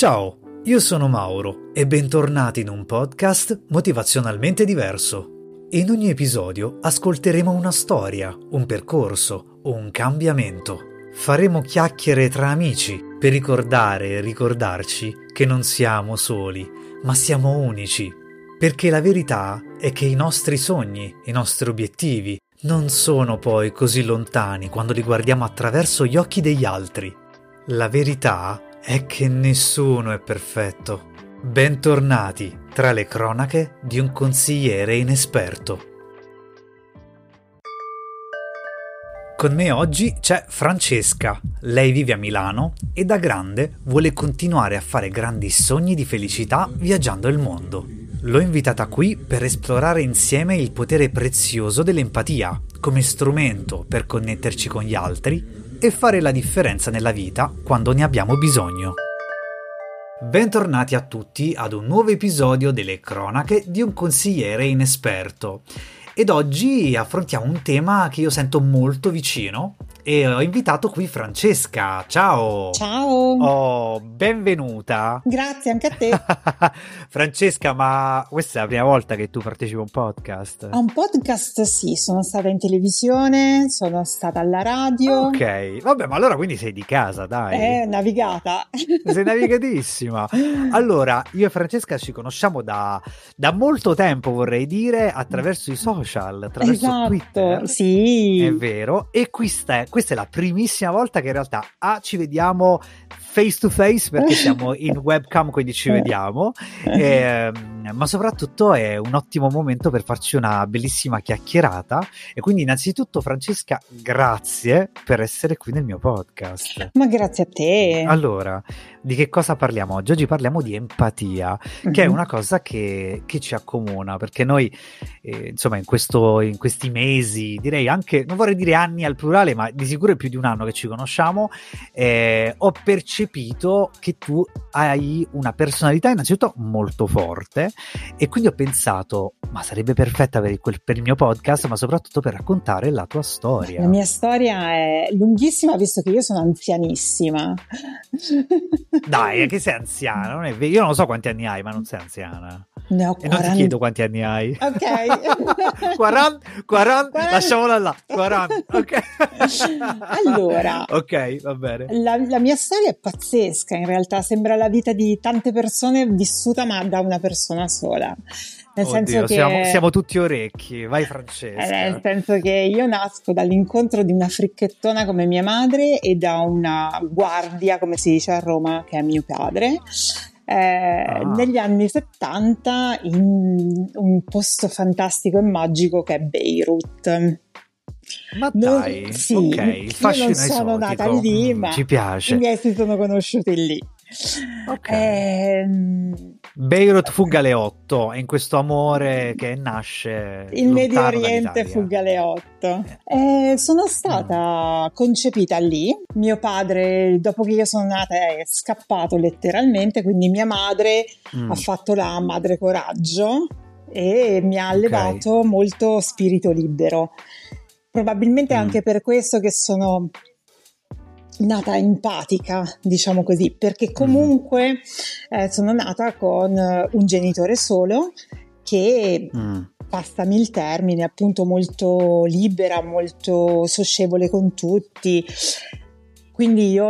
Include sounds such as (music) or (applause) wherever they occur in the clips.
Ciao, io sono Mauro e bentornati in un podcast motivazionalmente diverso. In ogni episodio ascolteremo una storia, un percorso un cambiamento. Faremo chiacchiere tra amici per ricordare e ricordarci che non siamo soli, ma siamo unici. Perché la verità è che i nostri sogni, i nostri obiettivi non sono poi così lontani quando li guardiamo attraverso gli occhi degli altri. La verità è che nessuno è perfetto. Bentornati tra le cronache di un consigliere inesperto. Con me oggi c'è Francesca. Lei vive a Milano e da grande vuole continuare a fare grandi sogni di felicità viaggiando il mondo. L'ho invitata qui per esplorare insieme il potere prezioso dell'empatia come strumento per connetterci con gli altri e fare la differenza nella vita quando ne abbiamo bisogno. Bentornati a tutti ad un nuovo episodio delle cronache di un consigliere inesperto. Ed oggi affrontiamo un tema che io sento molto vicino e ho invitato qui Francesca. Ciao! Ciao! Oh, benvenuta! Grazie anche a te! (laughs) Francesca, ma questa è la prima volta che tu partecipi a un podcast? A un podcast sì, sono stata in televisione, sono stata alla radio. Ok, vabbè, ma allora quindi sei di casa, dai. È navigata. (laughs) Sei navigatissima. (laughs) Allora, io e Francesca ci conosciamo da, da molto tempo, vorrei dire, attraverso i social, attraverso esatto, Twitter. Sì. È vero. E questa è, questa è la primissima volta che in realtà A ci vediamo face to face perché (laughs) siamo in webcam quindi ci vediamo. Eh, ma soprattutto è un ottimo momento per farci una bellissima chiacchierata e quindi innanzitutto Francesca grazie per essere qui nel mio podcast ma grazie a te allora di che cosa parliamo oggi? Oggi parliamo di empatia, mm-hmm. che è mhm. una cosa che, che, ci accomuna, perché noi, eh, insomma, in, questo, in, questi mesi, direi anche, non vorrei dire anni al plurale, ma di sicuro è più di un anno che ci conosciamo, eh, ho percepito che tu hai una personalità innanzitutto molto forte e quindi ho pensato, ma sarebbe perfetta per il, per il mio podcast, ma soprattutto per raccontare la tua storia. La mia storia è lunghissima, visto che io sono anzianissima. Dai, che sei anziana, non è vero? Io non so quanti anni hai, ma non sei anziana. Ne ho 40. E non ti chiedo quanti anni hai. Ok. (laughs) 40, 40, lasciamola là. 40, ok. (laughs) allora. Ok, va bene. La, la, mia storia è pazzesca, in realtà sembra la vita di tante persone vissuta ma da una persona sola. Nel Oddio, senso che siamo, siamo, tutti orecchi, vai Francesca. Eh, nel senso che io nasco dall'incontro di una fricchettona come mia madre e da una guardia, come si dice a Roma, che è mio padre. Eh, ah. negli anni 70 in un posto fantastico e magico che è Beirut. Ma dai, non, sì, ok, il fascino io non sono nata lì, ma ci piace. i miei si sono conosciuti lì. Ok. Ehm... Beirut fu Galeotto, in questo amore che nasce. Il Medio Oriente fu Galeotto. Eh. Eh, sono stata mm. concepita lì. Mio padre, dopo che io sono nata, è scappato letteralmente, quindi mia madre mm. ha fatto la madre coraggio e mi ha allevato okay. molto spirito libero. Probabilmente mm. anche per questo che sono nata empatica, diciamo così, perché mhm. comunque eh, sono nata con eh, un genitore solo che mm. passami il termine, appunto molto libera, molto socievole con tutti. Quindi io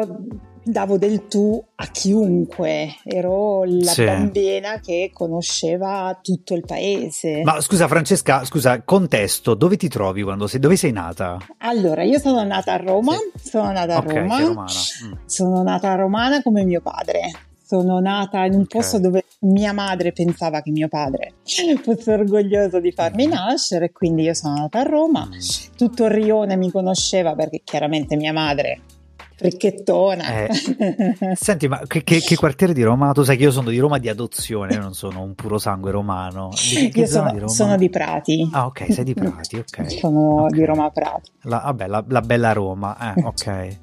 davo del tu a chiunque, ero la sì. bambina che conosceva tutto il paese. Ma scusa Francesca, scusa, contesto, dove ti trovi quando sei, dove sei nata? Allora, io sono nata a Roma, sì. sono nata a okay, Roma, mm. sono nata a Romana come mio padre. Sono nata in un okay. posto dove mia madre pensava che mio padre (laughs) fosse orgoglioso di farmi mm. nascere, quindi io sono nata a Roma. Mm. Tutto il Rione mi conosceva perché chiaramente mia madre fricchettona. Eh, (laughs) senti, ma che, che, che, quartiere di Roma? Tu sai che io sono di Roma di adozione, non sono un puro sangue romano. Di, io sono di, sono di, Prati. Ah, ok, sei di Prati, ok. (laughs) Sono okay. di Roma Prati. La, vabbè, la, la bella Roma, eh, (laughs) ok.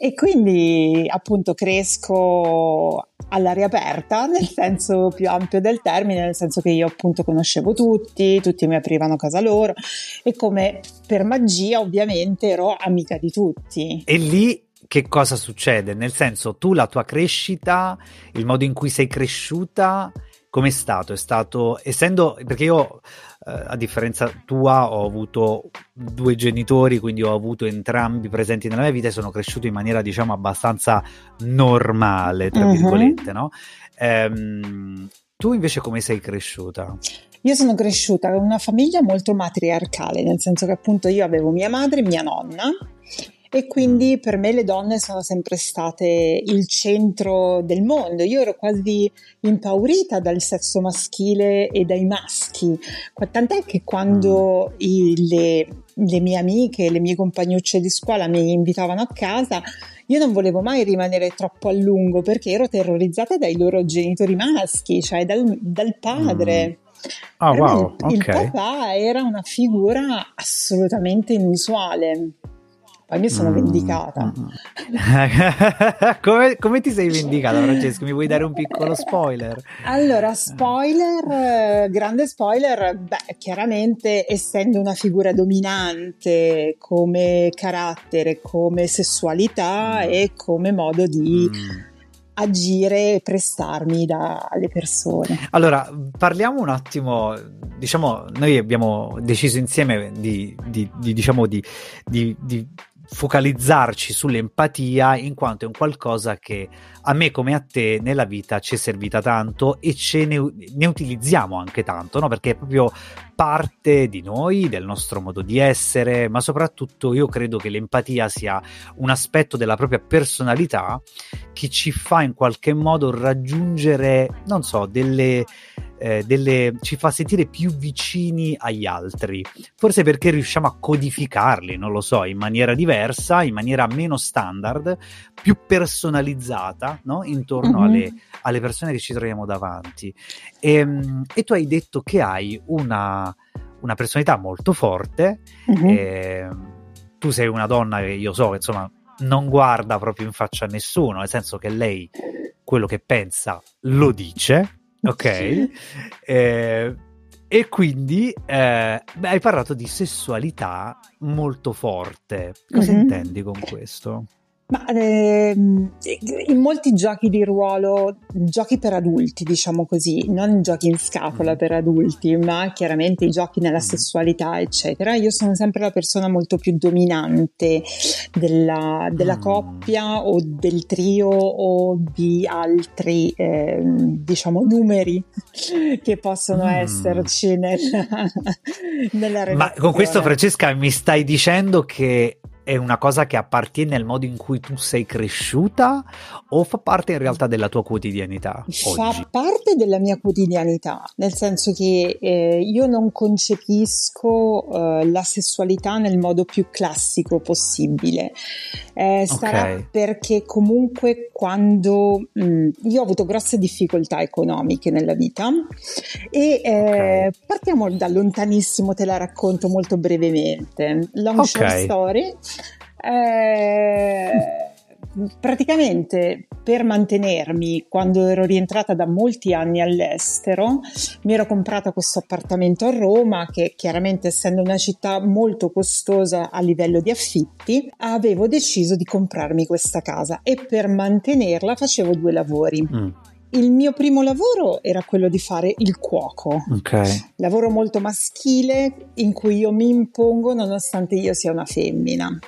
E quindi appunto cresco all'aria aperta, nel senso più ampio del termine, nel senso che io appunto conoscevo tutti, tutti mi aprivano casa loro e come per magia ovviamente ero amica di tutti. E lì che cosa succede? Nel senso, tu la tua crescita, il modo in cui sei cresciuta, com'è stato? È stato, essendo, perché io eh, a differenza tua ho avuto due genitori, quindi ho avuto entrambi presenti nella mia vita e sono cresciuto in maniera diciamo abbastanza normale, tra uh-huh. virgolette, no? Ehm, tu invece come sei cresciuta? Io sono cresciuta in una famiglia molto matriarcale, nel senso che appunto io avevo mia madre e mia nonna e quindi mm. per me le donne sono sempre state il centro del mondo. Io ero quasi impaurita dal sesso maschile e dai maschi, tant'è che quando mm. i, le, le mie amiche, le mie compagnucce di scuola mi invitavano a casa, io non volevo mai rimanere troppo a lungo perché ero terrorizzata dai loro genitori maschi, cioè dal, dal padre. Mm. Oh, wow. il, okay. il papà era una figura assolutamente inusuale. Poi mi sono mm. vendicata. (laughs) come, come, ti sei vendicata, Francesco? Mi vuoi dare un piccolo spoiler? Allora, spoiler, grande spoiler, beh, chiaramente essendo una figura dominante come carattere, come sessualità mm. e come modo di... Mm agire e prestarmi dalle persone. Allora, parliamo un attimo, diciamo, noi abbiamo deciso insieme di, di, di diciamo, di, di focalizzarci sull'empatia in quanto è un qualcosa che a me come a te nella vita ci è servita tanto e ce ne, ne utilizziamo anche tanto, no? perché è proprio parte di noi, del nostro modo di essere, ma soprattutto io credo che l'empatia sia un aspetto della propria personalità che ci fa in qualche modo raggiungere, non so, delle eh, delle, ci fa sentire più vicini agli altri. Forse perché riusciamo a codificarli, non lo so, in maniera diversa, in maniera meno standard, più personalizzata, no? intorno mm-hmm. alle, alle, persone che ci troviamo davanti. E, ehm, e tu hai detto che hai una, una personalità molto forte. Mm-hmm. E, tu sei una donna che io so, insomma, non guarda proprio in faccia a nessuno, nel senso che lei quello che pensa lo dice, Ok. eh, e quindi eh, beh, hai parlato di sessualità molto forte. Cosa mm-hmm. intendi con questo? Ma ehm, in molti giochi di ruolo, giochi per adulti, diciamo così, non giochi in scatola per adulti, ma chiaramente i giochi nella sessualità, eccetera, io sono sempre la persona molto più dominante della, della mm. coppia o del trio o di altri, eh, diciamo, numeri (laughs) che possono mm. esserci (laughs) nella, nella relazione. Ma con questo, Francesca, mi stai dicendo che è una cosa che appartiene al modo in cui tu sei cresciuta o fa parte in realtà della tua quotidianità? Fa oggi? parte della mia quotidianità, nel senso che eh, io non concepisco eh, la sessualità nel modo più classico possibile. Eh, sarà okay. perché comunque quando mh, mm, io ho avuto grosse difficoltà economiche nella vita e eh, okay. partiamo da lontanissimo, te la racconto molto brevemente. Long okay. short story. Eh, praticamente per mantenermi quando ero rientrata da molti anni all'estero mi ero comprata questo appartamento a Roma che chiaramente essendo una città molto costosa a livello di affitti avevo deciso di comprarmi questa casa e per mantenerla facevo due lavori. Mm. Il mio primo lavoro era quello di fare il cuoco, okay. lavoro molto maschile in cui io mi impongo nonostante io sia una femmina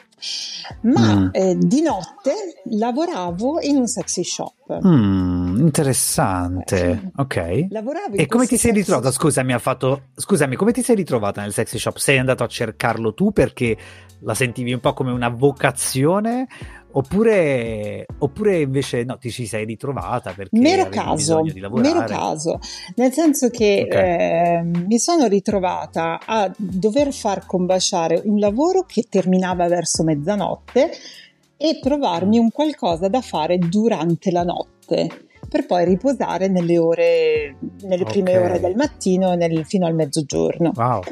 ma mm. eh, di notte lavoravo in un sexy shop. Mm, interessante, ok. Lavoravo e come ti sei ritrovata? Scusami, ha fatto... Scusami, come ti sei ritrovata nel sexy shop? Sei andato a cercarlo tu perché la sentivi un po' come una vocazione Oppure, oppure, invece no, ti ci sei ritrovata perché mero caso, mero caso, nel senso che okay. eh, mi sono ritrovata a dover far combaciare un lavoro che terminava verso mezzanotte e trovarmi un qualcosa da fare durante la notte per poi riposare nelle ore, nelle prime okay. ore del mattino nel, fino al mezzogiorno. Wow.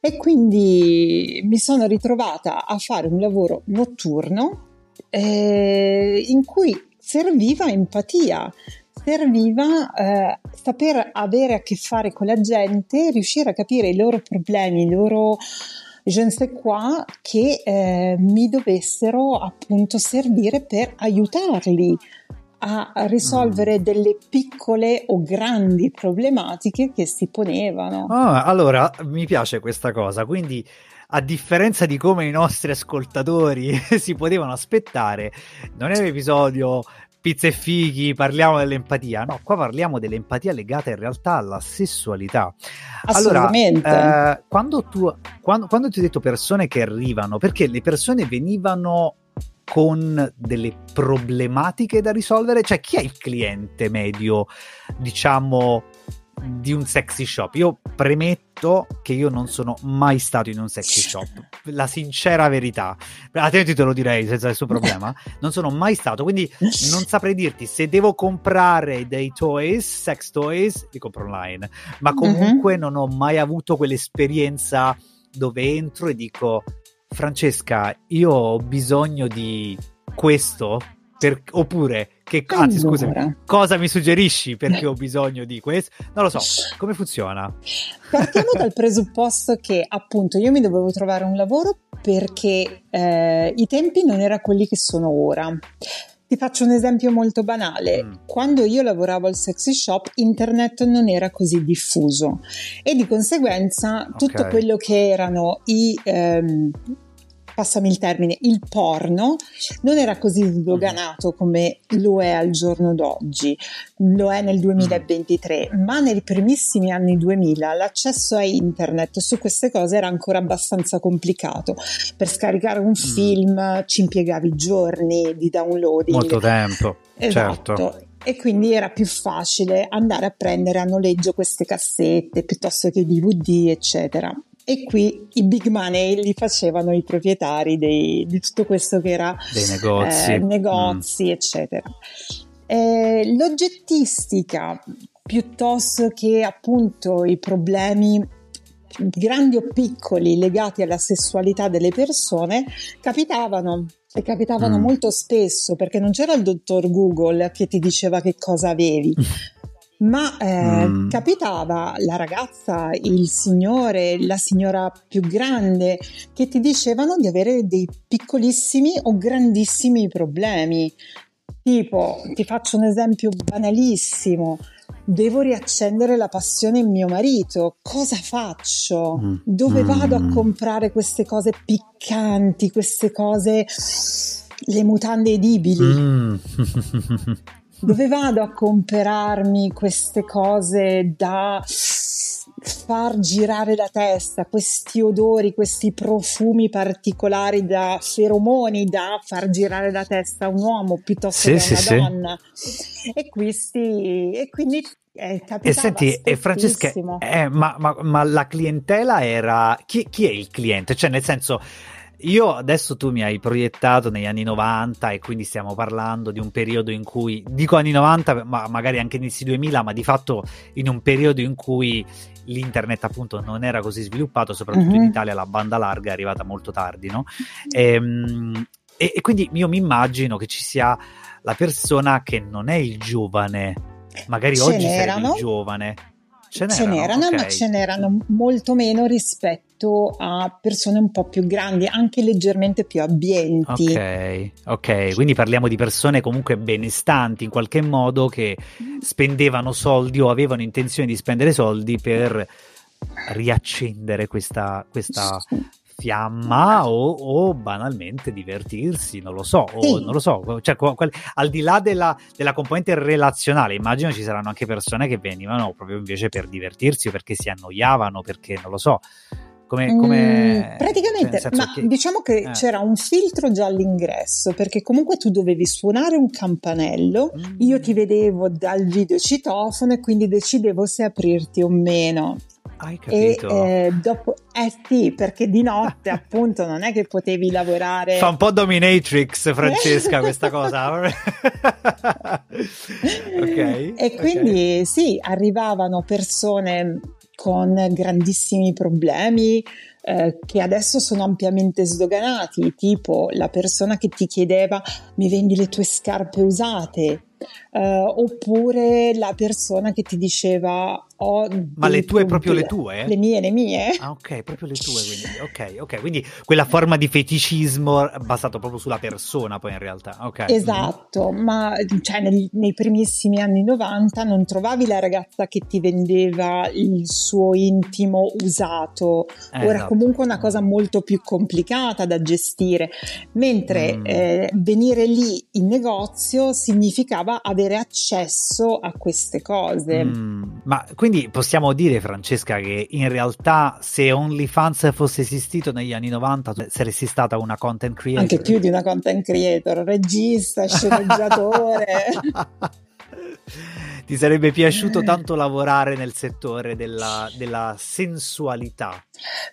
E quindi mi sono ritrovata a fare un lavoro notturno eh, in cui serviva empatia, serviva eh, saper avere a che fare con la gente, riuscire a capire i loro problemi, i loro, je ne sais quoi, che eh, mi dovessero appunto servire per aiutarli a risolvere mm. delle piccole o grandi problematiche che si ponevano. Ah, allora mi piace questa cosa, quindi a differenza di come i nostri ascoltatori (laughs) si potevano aspettare, non è un episodio pizza e fighi, parliamo dell'empatia. No, qua parliamo dell'empatia legata in realtà alla sessualità. Assolutamente. Allora, eh, quando, tu, quando, quando ti ho detto persone che arrivano, perché le persone venivano con delle problematiche da risolvere? Cioè, chi è il cliente medio, diciamo, di un sexy shop. Io premetto che io non sono mai stato in un sexy shop, la sincera verità. Altrimenti te lo direi senza nessun problema. (laughs) Non sono mai stato, quindi (laughs) non saprei dirti se devo comprare dei toys, sex toys, li compro online. Ma mhm. comunque mm-hmm. non ho mai avuto quell'esperienza dove entro e dico Francesca, io ho bisogno di questo per, oppure che anzi allora. scusami, cosa mi suggerisci perché ho bisogno di questo? Non lo so, (laughs) come funziona? Partiamo dal presupposto che appunto io mi dovevo trovare un lavoro perché eh, i tempi non erano quelli che sono ora. Ti faccio un esempio molto banale. Mm. Quando io lavoravo al sexy shop, internet non era così diffuso e di conseguenza okay. tutto quello che erano i ehm, passami il termine, il porno non era così sdoganato come lo è al giorno d'oggi, lo è nel 2023, ma nei primissimi anni 2000 l'accesso a internet su queste cose era ancora abbastanza complicato. Per scaricare un mm. film ci impiegavi giorni di downloading. Molto tempo. Esatto. Certo e quindi era più facile andare a prendere a noleggio queste cassette piuttosto che DVD, eccetera e qui i big money li facevano i proprietari dei, di tutto questo che era dei negozi, eh, negozi mm. eccetera. Eh, l'oggettistica piuttosto che appunto i problemi grandi o piccoli legati alla sessualità delle persone capitavano e capitavano mm. molto spesso perché non c'era il dottor Google che ti diceva che cosa avevi (laughs) ma eh, mm. capitava la ragazza, il signore, la signora più grande che ti dicevano di avere dei piccolissimi o grandissimi problemi. Tipo, ti faccio un esempio banalissimo. Devo riaccendere la passione in mio marito. Cosa faccio? Mm. Dove mm. vado a comprare queste cose piccanti, queste cose, le mutande edibili? Mm. (laughs) dove vado a comprarmi queste cose da far girare la testa, questi odori, questi profumi particolari da feromoni da far girare la testa a un uomo piuttosto sì, che a una sì, donna. Sì. E, questi, e quindi è e senti, e Francesca, eh, ma, ma, ma, la clientela era chi, chi è il cliente? Cioè, nel senso io adesso tu mi hai proiettato negli anni 90 e quindi stiamo parlando di un periodo in cui, dico anni 90, ma magari anche inizi 2000, ma di fatto in un periodo in cui l'internet appunto non era così sviluppato, soprattutto mm-hmm. in mhm. Italia la banda larga è arrivata molto tardi, no? E, ehm, e, e quindi io mi immagino che ci sia la persona che non è il giovane, magari Ce oggi sarebbe il giovane Ce n'erano, ce n'erano okay. ma ce n'erano molto meno rispetto a persone un po' più grandi, anche leggermente più abbienti. Ok, ok, quindi parliamo di persone comunque benestanti in qualche modo che spendevano soldi o avevano intenzione di spendere soldi per riaccendere questa, questa fiamma o, o, banalmente divertirsi, non lo so, o, sì. non lo so, cioè, qual, al di là della, della, componente relazionale, immagino ci saranno anche persone che venivano proprio invece per divertirsi o perché si annoiavano, perché non lo so. Come, come... Mm, praticamente, cioè, ma che... diciamo che eh. c'era un filtro già all'ingresso perché comunque tu dovevi suonare un campanello, mm. io ti vedevo dal videocitofono e quindi decidevo se aprirti o meno. Hai capito? E eh, dopo, eh sì, perché di notte (laughs) appunto non è che potevi lavorare. Fa un po' dominatrix, Francesca, (laughs) questa cosa. (laughs) ok. E quindi okay. sì, arrivavano persone con grandissimi problemi eh, che adesso sono ampiamente sdoganati, tipo la persona che ti chiedeva mi vendi le tue scarpe usate uh, oppure la persona che ti diceva ho Ma le tue, proprio le tue? Le mie, le mie. Ah, ok, proprio le tue, quindi. Ok, ok, quindi quella forma di feticismo basato proprio sulla persona, poi in realtà. Ok. Esatto, mm-hmm. ma cioè, nel, nei primissimi anni 90 non trovavi la ragazza che ti vendeva il suo intimo usato. Eh, Ora, esatto. comunque, una cosa molto più complicata da gestire. Mentre mm. eh, venire lì in negozio significava avere accesso a queste cose. Mm. Ma quindi quindi possiamo dire, Francesca, che in realtà se OnlyFans fosse esistito negli anni 90 saresti stata una content creator. Anche più di una content creator, regista, (laughs) sceneggiatore. (laughs) Ti sarebbe piaciuto tanto lavorare nel settore della, della, sensualità?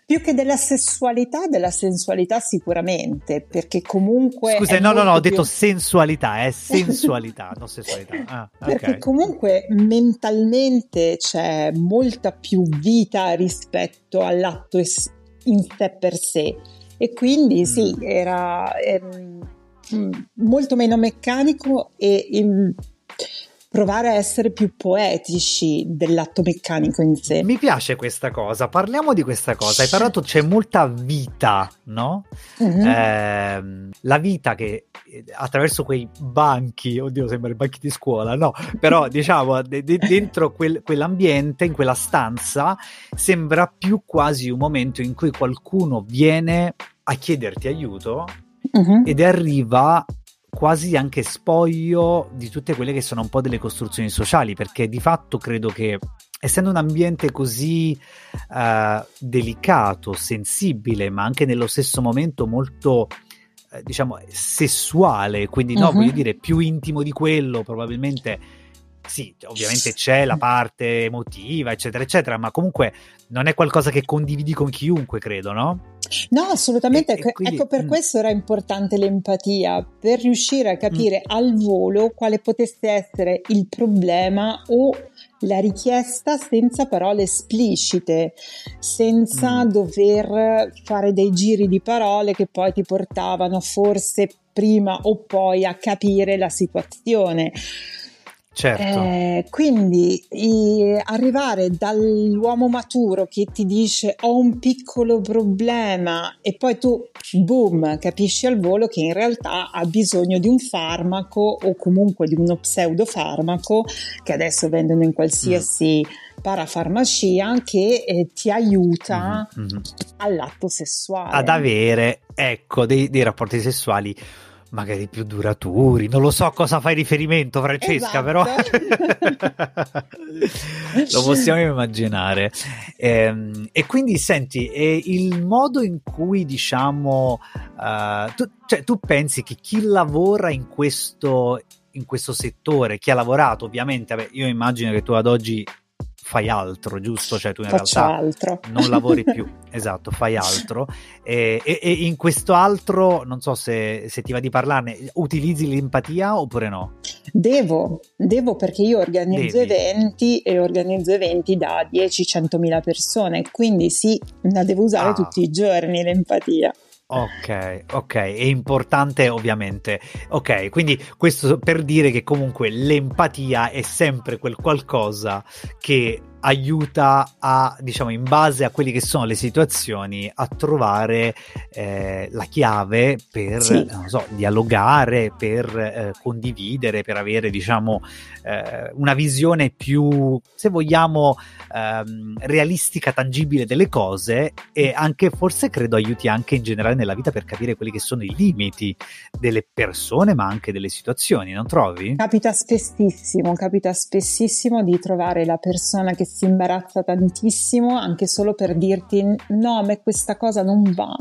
Più che della sessualità, della sensualità sicuramente, perché comunque... Scusa, no, no, no, ho detto sensualità, è eh, (laughs) sensualità, non sessualità. Ah, perché okay. comunque mentalmente c'è molta più vita rispetto all'atto in sé per sé. E quindi mm. sì, era... Ehm, molto meno meccanico e in, provare a essere più poetici dell'atto meccanico in sé. Mi piace questa cosa, parliamo di questa cosa. Hai parlato, c'è molta vita, no? Mm-hmm. Eh, la vita che eh, attraverso quei banchi, oddio, sembra i banchi di scuola, no? Però (laughs) diciamo, de- de- dentro quel- quell'ambiente, in quella stanza, sembra più quasi un momento in cui qualcuno viene a chiederti aiuto mm-hmm. ed arriva quasi anche spoglio di tutte quelle che sono un po' delle costruzioni sociali, perché di fatto credo che essendo un ambiente così uh, delicato, sensibile, ma anche nello stesso momento molto uh, diciamo sessuale, quindi no, uh-huh. voglio dire più intimo di quello, probabilmente sì, ovviamente c'è la parte emotiva, eccetera, eccetera, ma comunque non è qualcosa che condividi con chiunque, credo, no? No, assolutamente. E, e ecco, quindi, ecco, per mh. Mm. questo era importante l'empatia, per riuscire a capire mh. al volo quale potesse essere il problema o la richiesta senza parole esplicite, senza mm. dover fare dei giri di parole che poi ti portavano forse prima o poi a capire la situazione. Certo. Eh, quindi i, arrivare dall'uomo maturo che ti dice ho un piccolo problema e poi tu, boom, capisci al volo che in realtà ha bisogno di un farmaco o comunque di uno pseudofarmaco che adesso vendono in qualsiasi mm. parafarmacia che eh, ti aiuta mm-hmm. all'atto sessuale. Ad avere, ecco, dei, dei rapporti sessuali magari più duraturi. Non lo so a cosa fai riferimento, Francesca, esatto. però (laughs) lo possiamo immaginare. E, ehm, e quindi senti, il modo in cui diciamo, uh, tu, cioè, tu pensi che chi lavora in questo, in questo settore, chi ha lavorato, ovviamente, vabbè, io immagino che tu ad oggi fai altro, giusto? Cioè tu in Faccio realtà altro. non lavori più, (laughs) esatto, fai altro. E, e, e, in questo altro, non so se, se, ti va di parlarne, utilizzi l'empatia oppure no? Devo, devo perché io organizzo Devi. eventi e organizzo eventi da 10-100 mila persone, quindi sì, la devo usare ah. tutti i giorni l'empatia. Ok, ok, è importante ovviamente. Ok, quindi questo per dire che comunque l'empatia è sempre quel qualcosa che aiuta a, diciamo, in base a quelle che sono le situazioni, a trovare eh, la chiave per, sì. non so, dialogare, per eh, condividere, per avere, diciamo, eh, una visione più, se vogliamo, ehm, realistica, tangibile delle cose e anche, forse credo, aiuti anche in generale nella vita per capire quelli che sono i limiti delle persone, ma anche delle situazioni, non trovi? Capita spessissimo, capita spessissimo di trovare la persona che si imbarazza tantissimo anche solo per dirti no, a me questa cosa non va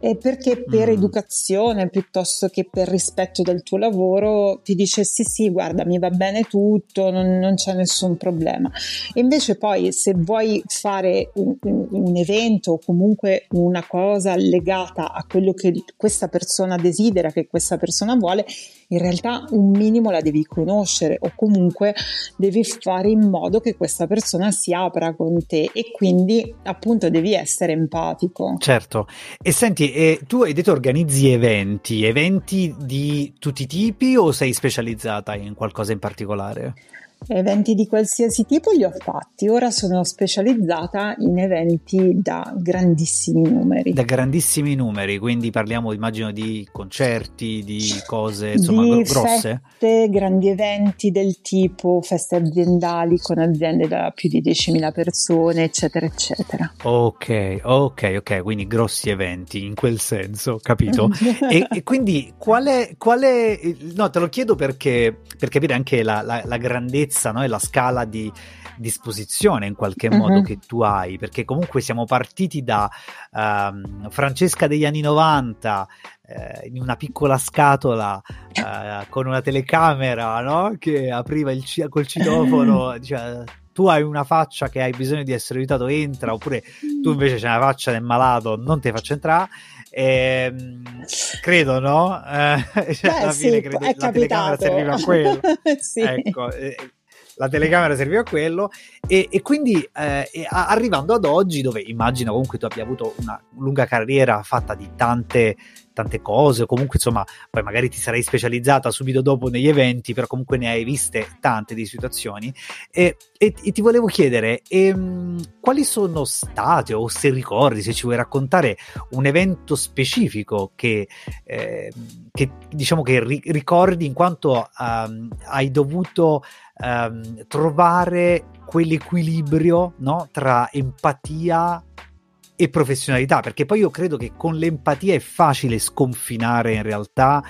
e perché per mm. educazione piuttosto che per rispetto del tuo lavoro ti dice sì sì guarda mi va bene tutto non, non c'è nessun problema e invece poi se vuoi fare un, un, evento o comunque una cosa legata a quello che questa persona desidera che questa persona vuole in realtà un minimo la devi conoscere o comunque devi fare in modo che questa persona persona si apra con te e quindi appunto devi essere empatico. Certo. E senti, eh, tu hai detto organizzi eventi, eventi di tutti i tipi o sei specializzata in qualcosa in particolare? Eventi di qualsiasi tipo li ho fatti, ora sono specializzata in eventi da grandissimi numeri. Da grandissimi numeri, quindi parliamo immagino di concerti, di cose insomma di grosse? Feste, grandi eventi del tipo feste aziendali con aziende da più di 10.000 persone, eccetera, eccetera. Ok, ok, ok, quindi grossi eventi in quel senso, capito? (laughs) e, e, quindi qual è, qual è, no te lo chiedo perché, per capire anche la, la, la grandezza larghezza no? e la scala di disposizione in qualche uh-huh. modo che tu hai, perché comunque siamo partiti da uh, Francesca degli anni 90 eh, in una piccola scatola eh, con una telecamera no? che apriva il c- col citofono, (laughs) diceva tu hai una faccia che hai bisogno di essere aiutato, entra, oppure tu invece c'hai una faccia del malato, non ti faccio entrare. Eh, credo, no? Eh, (laughs) Beh, alla fine sì, credo, la capitato. telecamera serviva a quello. (laughs) sì. Ecco, eh, la telecamera serviva a quello. E, e quindi eh, arrivando ad oggi dove immagino comunque tu abbia avuto una lunga carriera fatta di tante tante cose o comunque insomma poi magari ti sarei specializzata subito dopo negli eventi però comunque ne hai viste tante di situazioni e, e, e ti volevo chiedere ehm, quali sono state o se ricordi se ci vuoi raccontare un evento specifico che, eh, che diciamo che ri- ricordi in quanto um, hai dovuto um, trovare quell'equilibrio no? tra empatia e professionalità, perché poi io credo che con l'empatia è facile sconfinare in realtà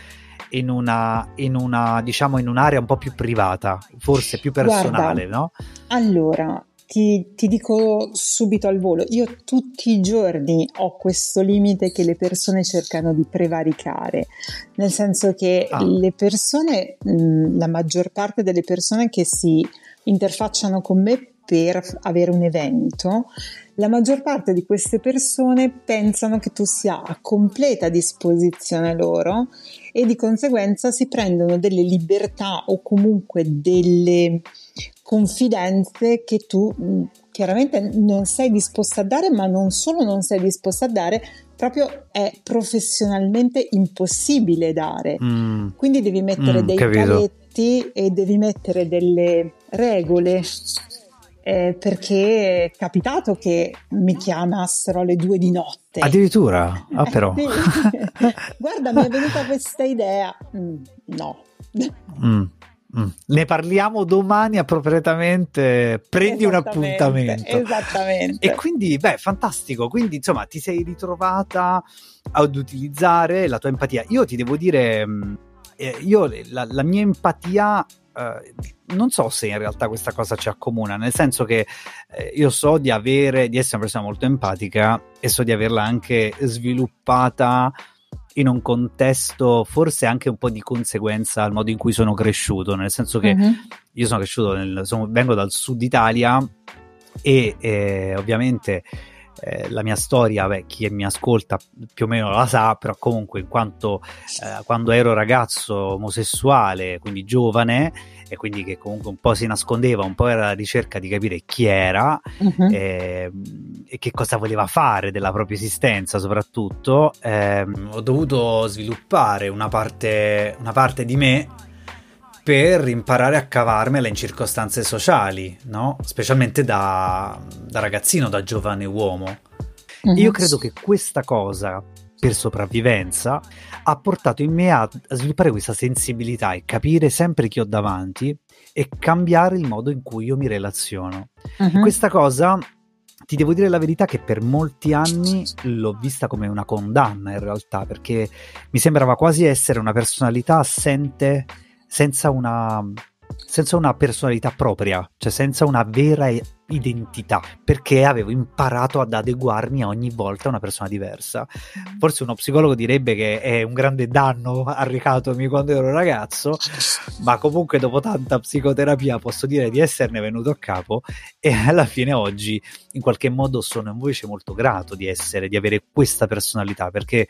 in una, in una diciamo in un'area un po' più privata, forse più personale, Guarda, no? Allora, ti, ti, dico subito al volo, io tutti i giorni ho questo limite che le persone cercano di prevaricare, nel senso che ah. le persone, la maggior parte delle persone che si interfacciano con me per avere un evento, la maggior parte di queste persone pensano che tu sia a completa disposizione loro e di conseguenza si prendono delle libertà o comunque delle confidenze che tu mm, chiaramente non sei disposta a dare, ma non solo non sei disposta a dare, proprio è professionalmente impossibile dare. Mm. Quindi devi mettere mm, dei capito. paletti e devi mettere delle regole eh, perché è capitato che mi chiamassero alle due di notte. Addirittura? Ah, (laughs) però. (laughs) Guarda, mi è venuta questa idea. Mm, no. Mm. Mm. Ne parliamo domani appropriatamente. Prendi un appuntamento. Esattamente. E quindi, beh, fantastico. Quindi, insomma, ti sei ritrovata ad utilizzare la tua empatia. Io ti devo dire, mm, eh, io la, la mia empatia Uh, non so se in realtà questa cosa ci accomuna, nel senso che eh, io so di avere, di essere una persona molto empatica e so di averla anche sviluppata in un contesto forse anche un po' di conseguenza al modo in cui sono cresciuto, nel senso che uh-huh. io sono cresciuto, nel, sono, vengo dal sud Italia e eh, ovviamente eh, la mia storia, beh, chi mi ascolta più o meno la sa, però comunque in quanto eh, quando ero ragazzo omosessuale, quindi giovane, e quindi che comunque un po' si nascondeva, un po' era alla ricerca di capire chi era uh-huh. eh, e che cosa voleva fare della propria esistenza soprattutto, eh, ho dovuto sviluppare una parte, una parte di me per imparare a cavarmela in circostanze sociali, no? specialmente da, da ragazzino, da giovane uomo. Mm-hmm. Io credo che questa cosa, per sopravvivenza, ha portato in me a, sviluppare questa sensibilità e capire sempre chi ho davanti e cambiare il modo in cui io mi relaziono. Mm-hmm. Questa cosa ti devo dire la verità che per molti anni l'ho vista come una condanna in realtà, perché mi sembrava quasi essere una personalità assente senza una, senza una personalità propria, cioè senza una vera identità, perché avevo imparato ad adeguarmi ogni volta a una persona diversa. Mm. Forse uno psicologo direbbe che è un grande danno arrecatomi quando ero ragazzo, ma comunque dopo tanta psicoterapia posso dire di esserne venuto a capo e alla fine oggi in qualche modo sono invece molto grato di essere, di avere questa personalità, perché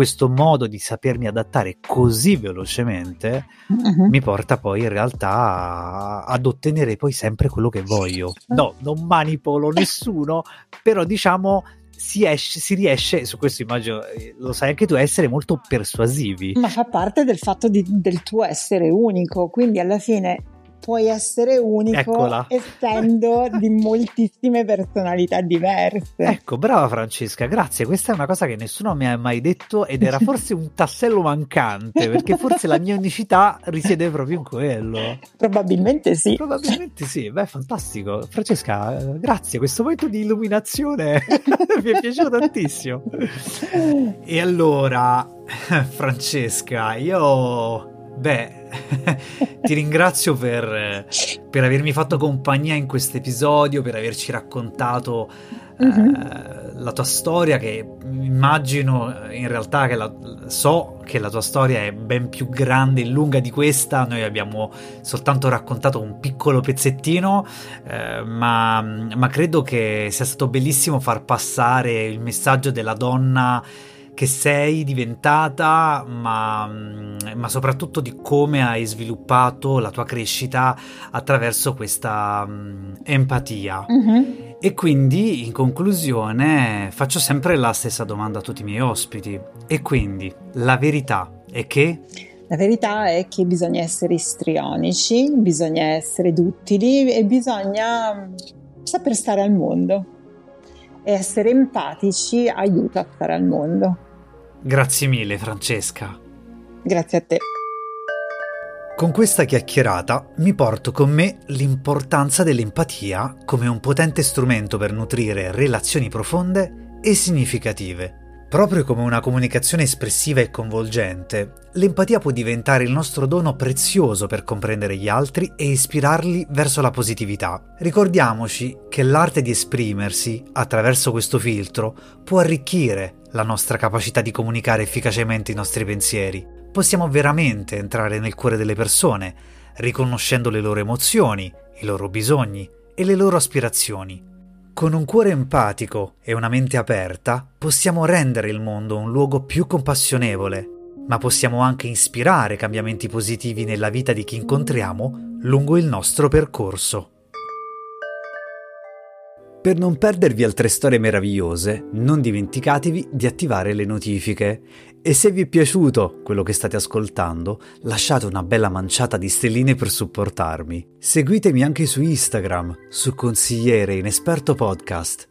questo modo di sapermi adattare così velocemente uh-huh. mi porta poi in realtà ad ottenere poi sempre quello che voglio. No, non manipolo (laughs) nessuno, però diciamo si, esce, si riesce, su questo immagino eh, lo sai anche tu, a essere molto persuasivi. Ma fa parte del fatto di, del tuo essere unico, quindi alla fine puoi essere unico Eccola. (laughs) essendo di moltissime personalità diverse. Ecco, brava Francesca, grazie. Questa è una cosa che nessuno mi ha mai detto ed era forse un tassello mancante, perché forse la mia unicità risiede proprio in quello. Probabilmente sì. Probabilmente sì, beh, fantastico. Francesca, grazie, questo momento di illuminazione (laughs) mi è piaciuto tantissimo. E allora, (laughs) Francesca, io Beh, (laughs) ti ringrazio per, per, avermi fatto compagnia in questo episodio, per averci raccontato uh-huh. eh, la tua storia, che immagino in realtà che la, so che la tua storia è ben più grande e lunga di questa. Noi abbiamo soltanto raccontato un piccolo pezzettino, eh, ma, ma credo che sia stato bellissimo far passare il messaggio della donna che sei diventata, ma, ma, soprattutto di come hai sviluppato la tua crescita attraverso questa um, empatia. Uh-huh. E quindi, in conclusione, faccio sempre la stessa domanda a tutti i miei ospiti. E quindi, la verità è che... La verità è che bisogna essere istrionici, bisogna essere duttili e bisogna saper stare al mondo. E essere empatici aiuta a stare al mondo. Grazie mille Francesca. Grazie a te. Con questa chiacchierata mi porto con me l'importanza dell'empatia come un potente strumento per nutrire relazioni profonde e significative. Proprio come una comunicazione espressiva e coinvolgente, l'empatia può diventare il nostro dono prezioso per comprendere gli altri e ispirarli verso la positività. Ricordiamoci che l'arte di esprimersi, attraverso questo filtro, può arricchire la nostra capacità di comunicare efficacemente i nostri pensieri. Possiamo veramente entrare nel cuore delle persone, riconoscendo le loro emozioni, i loro bisogni e le loro aspirazioni. Con un cuore empatico e una mente aperta possiamo rendere il mondo un luogo più compassionevole, ma possiamo anche ispirare cambiamenti positivi nella vita di chi incontriamo lungo il nostro percorso. Per non perdervi altre storie meravigliose, non dimenticatevi di attivare le notifiche. E se vi è piaciuto quello che state ascoltando, lasciate una bella manciata di stelline per supportarmi. Seguitemi anche su Instagram, su Consigliere Inesperto Podcast